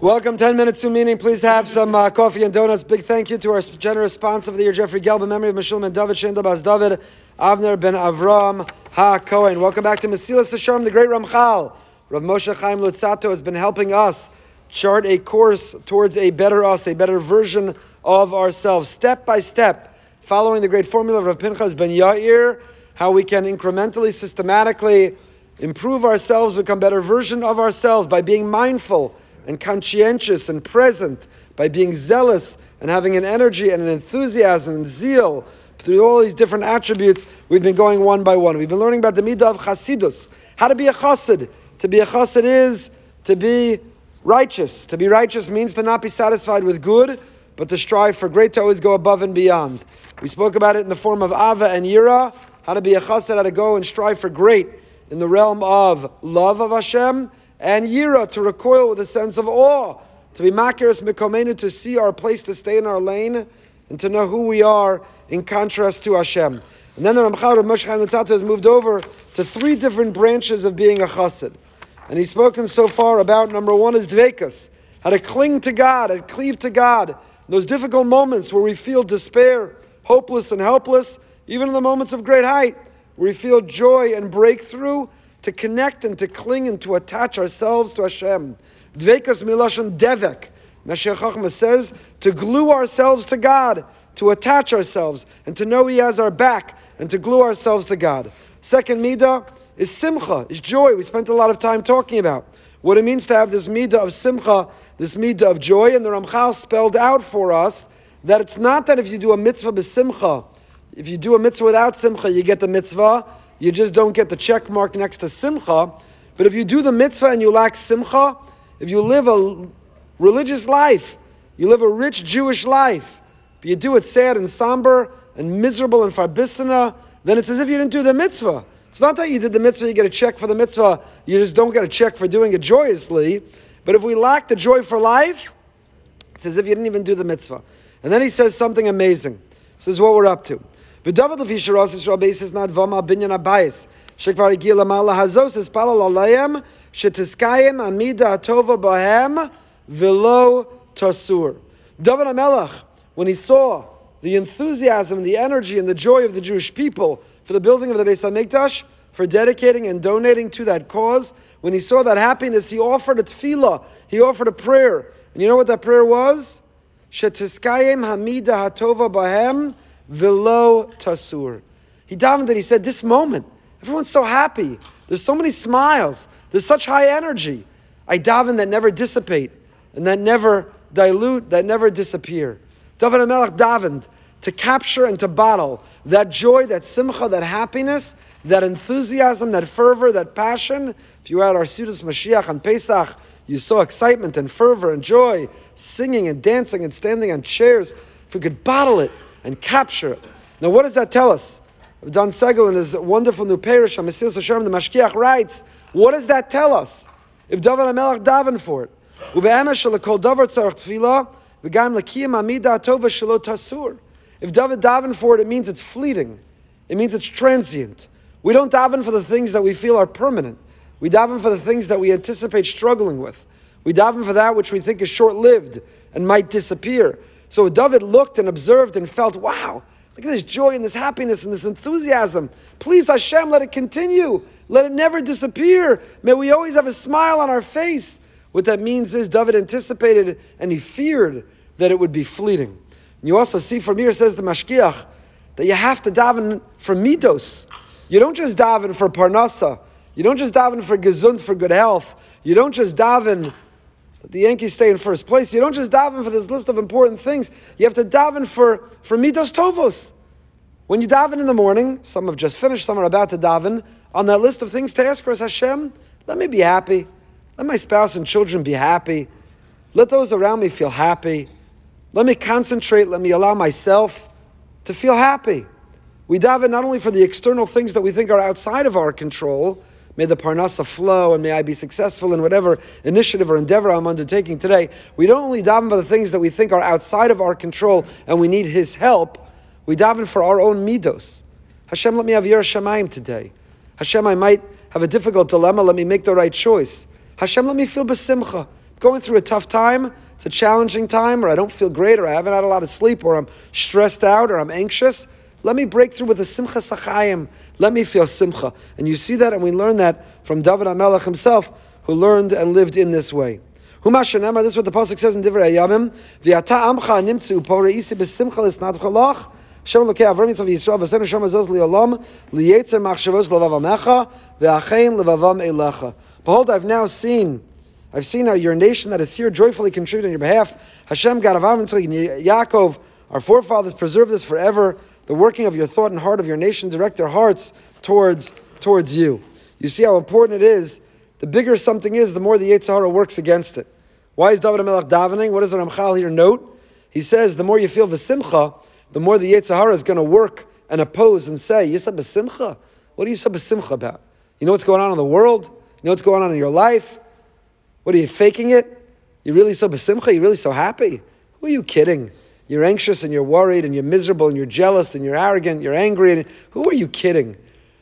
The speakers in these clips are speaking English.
Welcome, 10 minutes to meaning. Please have some uh, coffee and donuts. Big thank you to our generous sponsor of the year, Jeffrey Gelb, in memory of Mishulman and David Shendabas David, Avner ben Avram Ha Cohen. Welcome back to Mesilas Yesharim, the great Ramchal. Rav Moshe Chaim Luzzatto has been helping us chart a course towards a better us, a better version of ourselves, step by step, following the great formula of Rav Pinchas ben Yair, how we can incrementally, systematically improve ourselves, become better version of ourselves by being mindful and conscientious and present, by being zealous and having an energy and an enthusiasm and zeal through all these different attributes, we've been going one by one. We've been learning about the midah of chasidus, how to be a chassid. To be a chassid is to be righteous. To be righteous means to not be satisfied with good, but to strive for great, to always go above and beyond. We spoke about it in the form of ava and yira, how to be a chassid, how to go and strive for great in the realm of love of Hashem, and yira, to recoil with a sense of awe, to be makiris mikomenu, to see our place to stay in our lane, and to know who we are in contrast to Hashem. And then the Ramchal of Moshe Chaim has moved over to three different branches of being a chassid. And he's spoken so far about number one is dvekas, how to cling to God, how to cleave to God. Those difficult moments where we feel despair, hopeless and helpless, even in the moments of great height, where we feel joy and breakthrough, to connect and to cling and to attach ourselves to Hashem. Dvekas milashon devek. Mashiach Chachma says to glue ourselves to God, to attach ourselves, and to know He has our back, and to glue ourselves to God. Second midah is simcha, is joy. We spent a lot of time talking about what it means to have this midah of simcha, this midah of joy, and the Ramchal spelled out for us that it's not that if you do a mitzvah besimcha, if you do a mitzvah without simcha, you get the mitzvah. You just don't get the check mark next to simcha. But if you do the mitzvah and you lack simcha, if you live a religious life, you live a rich Jewish life, but you do it sad and somber and miserable and farbissina, then it's as if you didn't do the mitzvah. It's not that you did the mitzvah, you get a check for the mitzvah, you just don't get a check for doing it joyously. But if we lack the joy for life, it's as if you didn't even do the mitzvah. And then he says something amazing. This is what we're up to. B'david lefisharosis rabbeis is not vama binyan abayis. Shekvar igil amala hazos is palal alayim shetiskayim amida atova bahem velo tasur. David Amelach, when he saw the enthusiasm, the energy, and the joy of the Jewish people for the building of the Beis Hamikdash, for dedicating and donating to that cause. When he saw that happiness, he offered a tefillah, he offered a prayer. And you know what that prayer was? Shetiskayim hamida hatova bahem Velo tasur. He davened and he said, This moment, everyone's so happy. There's so many smiles. There's such high energy. I daven that never dissipate and that never dilute, that never disappear. David HaMelech davened to capture and to bottle that joy, that simcha, that happiness, that enthusiasm, that fervor, that passion. If you were at our Sudas Mashiach on Pesach, you saw excitement and fervor and joy, singing and dancing and standing on chairs. If we could bottle it, and capture it. Now, what does that tell us? Dan Segel in his wonderful new parish on Mesilas Yesharim, the Mashgiach writes, what does that tell us? If David HaMelech daven for it. If David daven for it, it means it's fleeting. It means it's transient. We don't daven for the things that we feel are permanent. We daven for the things that we anticipate struggling with. We daven for that which we think is short lived and might disappear. So David looked and observed and felt, wow, look at this joy and this happiness and this enthusiasm. Please, Hashem, let it continue. Let it never disappear. May we always have a smile on our face. What that means is David anticipated and he feared that it would be fleeting. And you also see from here, says the Mashgiach, that you have to daven for midos. You don't just daven for parnasa. You don't just daven for gesund, for good health. You don't just daven that the Yankees stay in first place. You don't just daven for this list of important things. You have to daven for, for midos tovos. When you daven in the morning, some have just finished, some are about to daven, on that list of things to ask for is Hashem, let me be happy. Let my spouse and children be happy. Let those around me feel happy. Let me concentrate. Let me allow myself to feel happy. We daven not only for the external things that we think are outside of our control, May the parnasa flow and may I be successful in whatever initiative or endeavor I'm undertaking today. We don't only daven for the things that we think are outside of our control and we need His help. We daven for our own midos. Hashem, let me have your Shemaim today. Hashem, I might have a difficult dilemma. Let me make the right choice. Hashem, let me feel besimcha. going through a tough time, it's a challenging time, or I don't feel great, or I haven't had a lot of sleep, or I'm stressed out, or I'm anxious. Let me break through with a simcha sachayim. Let me feel simcha. And you see that, and we learn that from David HaMelech himself, who learned and lived in this way. This is what the pasuk says in Divrei Yamim. V'ata amcha nimtzu poreisi besimcha lisnadcha loch. Hashem lokei Avram Yitzchak Yisrael v'sen Hashem azos li'olam liyetzer machshavos levavam echa v'achein levavam elecha. Behold, I've now seen I've seen how your nation that is here joyfully contribute on your behalf. Hashem, God of Avram, Yaakov, our forefathers, preserve this forever. The working of your thought and heart of your nation, direct their hearts towards, towards you. You see how important it is. The bigger something is, the more the Yetzer works against it. Why is David HaMelech davening? What does the Ramchal here note? He says, the more you feel v'simcha, the more the Yetzer is going to work and oppose and say, Yisab b'simcha? What are you so b'simcha about? You know what's going on in the world? You know what's going on in your life? What are you faking it? You're really so besimcha? You're really so happy? Who are you kidding? You're anxious and you're worried and you're miserable and you're jealous and you're arrogant, you're angry. And who are you kidding?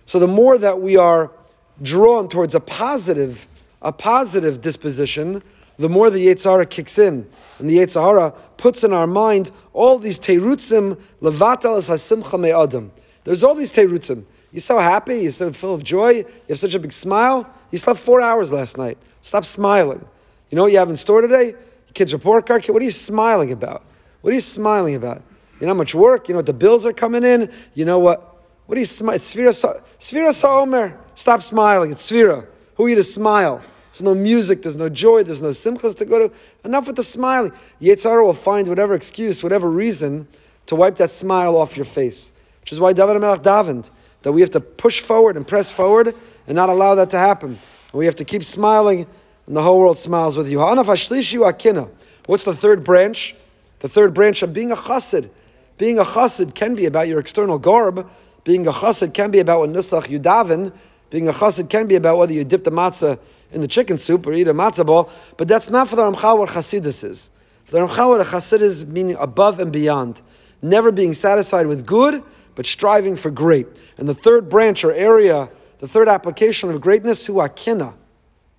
So the more that we are drawn towards a positive, a positive disposition, the more the Yetzer Hara kicks in. And the Yetzer Hara puts in our mind all these terutzim, levatal hasimcha me'adam. There's all these terutzim. You're so happy, you're so full of joy, you have such a big smile. You slept four hours last night. Stop smiling. You know what you have in store today? Your kid's report card. What are you smiling about? What are you smiling about? You know how much work? You know what the bills are coming in? You know what? What are you smiling? It's Sfira, Sfira Sa'omer. Stop smiling. It's Sfira. Who are you to smile? There's no music, there's no joy, there's no simchas to go to. Enough with the smiling. Yetzer will find whatever excuse, whatever reason to wipe that smile off your face. Which is why David HaMelech davened that we have to push forward and press forward and not allow that to happen. And we have to keep smiling, and the whole world smiles with you. What's the third branch? The third branch of being a chassid. Being a chassid can be about your external garb. Being a chassid can be about what nusach you daven. Being a chassid can be about whether you dip the matzah in the chicken soup or eat a matzah ball. But that's not for the Ramchal what chassidus is. For the Ramchal what a chassid is meaning above and beyond. Never being satisfied with good, but striving for great. And the third branch or area, the third application of greatness, who are kina.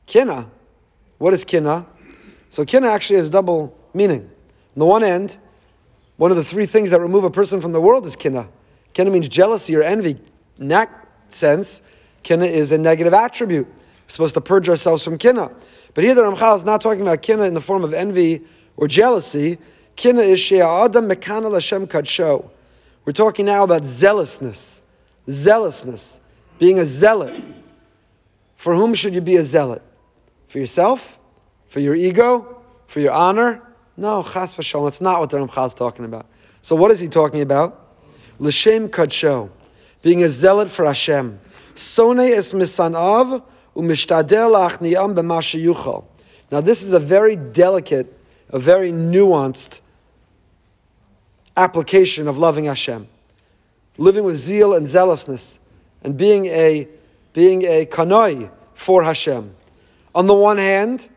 Kina. What is kina? So kina actually has double meaning. On the one end, one of the three things that remove a person from the world is kina. Kina means jealousy or envy. In that sense, kina is a negative attribute. We're supposed to purge ourselves from kina. But here the Ramchal is not talking about kina in the form of envy or jealousy. Kina is she'a'adam mekana Hashem kadsho. We're talking now about zealousness zealousness, being a zealot. For whom should you be a zealot? For yourself? For your ego? For your honor? No, chas v'shalom. That's not what the Ramchal is talking about. So what is he talking about? L'shem kadsho, being a zealot for Hashem. Sone es misanav u'mishtadel achniyam b'masha Now this is a very delicate, a very nuanced application of loving Hashem living with zeal and zealousness, and being a being a kanoi for Hashem. On the one hand,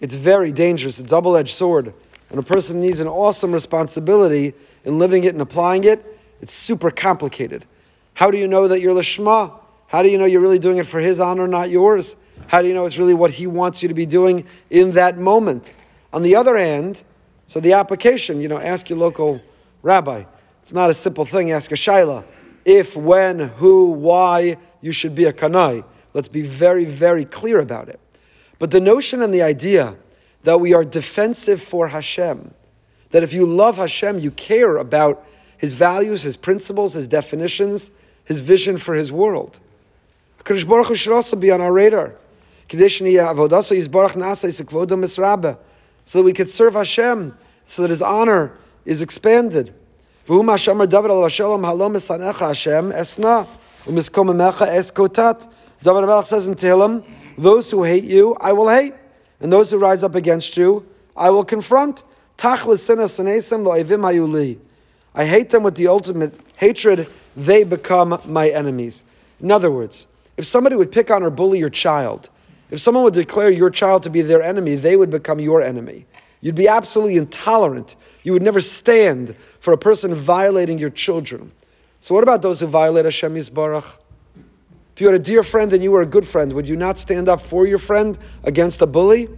it's very dangerous, a double-edged sword, and a person needs an awesome responsibility in living it and applying it. It's super complicated. How do you know that you're lishma? How do you know you're really doing it for His honor, not yours? How do you know it's really what He wants you to be doing in that moment? On the other hand, so the application, you know, ask your local rabbi. It's not a simple thing. Ask a shaila. If, when, who, why you should be a kanai. Let's be very, very clear about it. But the notion and the idea that we are defensive for Hashem. That if you love Hashem, you care about his values, his principles, his definitions, his vision for his world. HaKadosh Baruch Hu should also be on our radar. So that we could serve Hashem, so that his honor is expanded. David says in Tehillim, those who hate you, I will hate. And those who rise up against you, I will confront. I hate them with the ultimate hatred. They become my enemies. In other words, if somebody would pick on or bully your child, if someone would declare your child to be their enemy, they would become your enemy. You'd be absolutely intolerant. You would never stand for a person violating your children. So, what about those who violate Hashem Yisbarach? If you had a dear friend and you were a good friend, would you not stand up for your friend against a bully?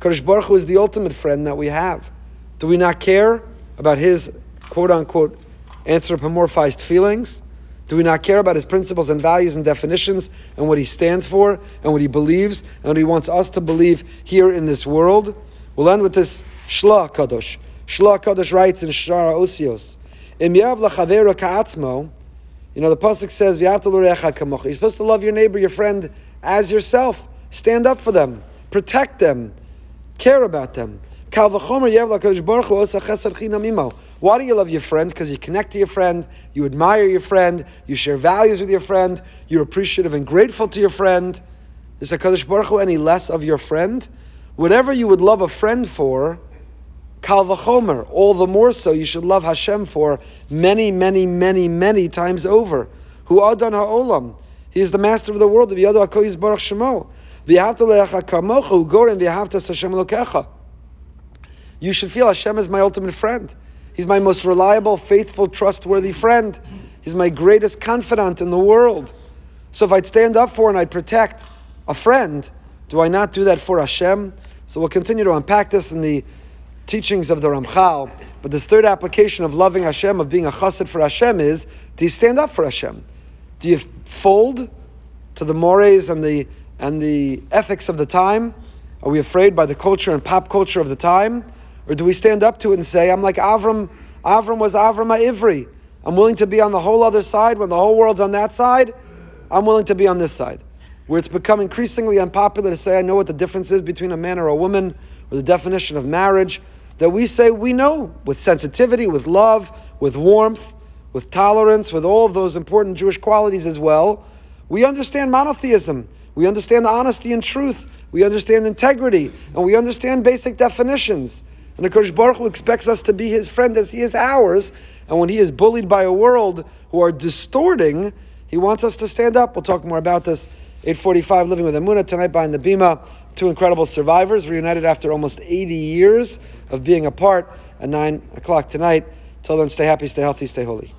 Kodesh Baruch Hu is the ultimate friend that we have. Do we not care about his quote unquote anthropomorphized feelings? Do we not care about his principles and values and definitions and what he stands for and what he believes and what he wants us to believe here in this world? We'll end with this Shla Kadosh. Shla Kadosh writes in Shara Osios, you know, the Pasuk says, You're supposed to love your neighbor, your friend, as yourself. Stand up for them, protect them, care about them. Why do you love your friend? Because you connect to your friend, you admire your friend, you share values with your friend, you're appreciative and grateful to your friend. Is HaKadosh Baruch Hu any less of your friend? Whatever you would love a friend for, Kal v'chomer, all the more so you should love Hashem for many, many, many, many times over. Hu adan ha'olam. He is the master of the world. V'yadu ha'koyis baruch shemo. V'yahavta le'echa kamocha u'gorim v'yahavta Hashem lokecha. You should feel Hashem is my ultimate friend. He's my most reliable, faithful, trustworthy friend. He's my greatest confidant in the world. So if I'd stand up for and I'd protect a friend, do I not do that for Hashem? So we'll continue to unpack this in the teachings of the Ramchal. But this third application of loving Hashem, of being a chassid for Hashem, is do you stand up for Hashem? Do you fold to the mores and the and the ethics of the time? Are we afraid by the culture and pop culture of the time? Or do we stand up to it and say, I'm like Avram, Avram was Avram Ivri. I'm willing to be on the whole other side when the whole world's on that side. I'm willing to be on this side. Where it's become increasingly unpopular to say, I know what the difference is between a man or a woman, or the definition of marriage, that we say we know with sensitivity, with love, with warmth, with tolerance, with all of those important Jewish qualities as well. We understand monotheism. We understand honesty and truth. We understand integrity. And we understand basic definitions. And the Kodesh Baruch Hu expects us to be his friend as he is ours. And when he is bullied by a world who are distorting, he wants us to stand up. We'll talk more about this. 845 Living with Emunah tonight behind the Bima. Two incredible survivors reunited after almost 80 years of being apart at 9 o'clock tonight. Till then, stay happy, stay healthy, stay holy.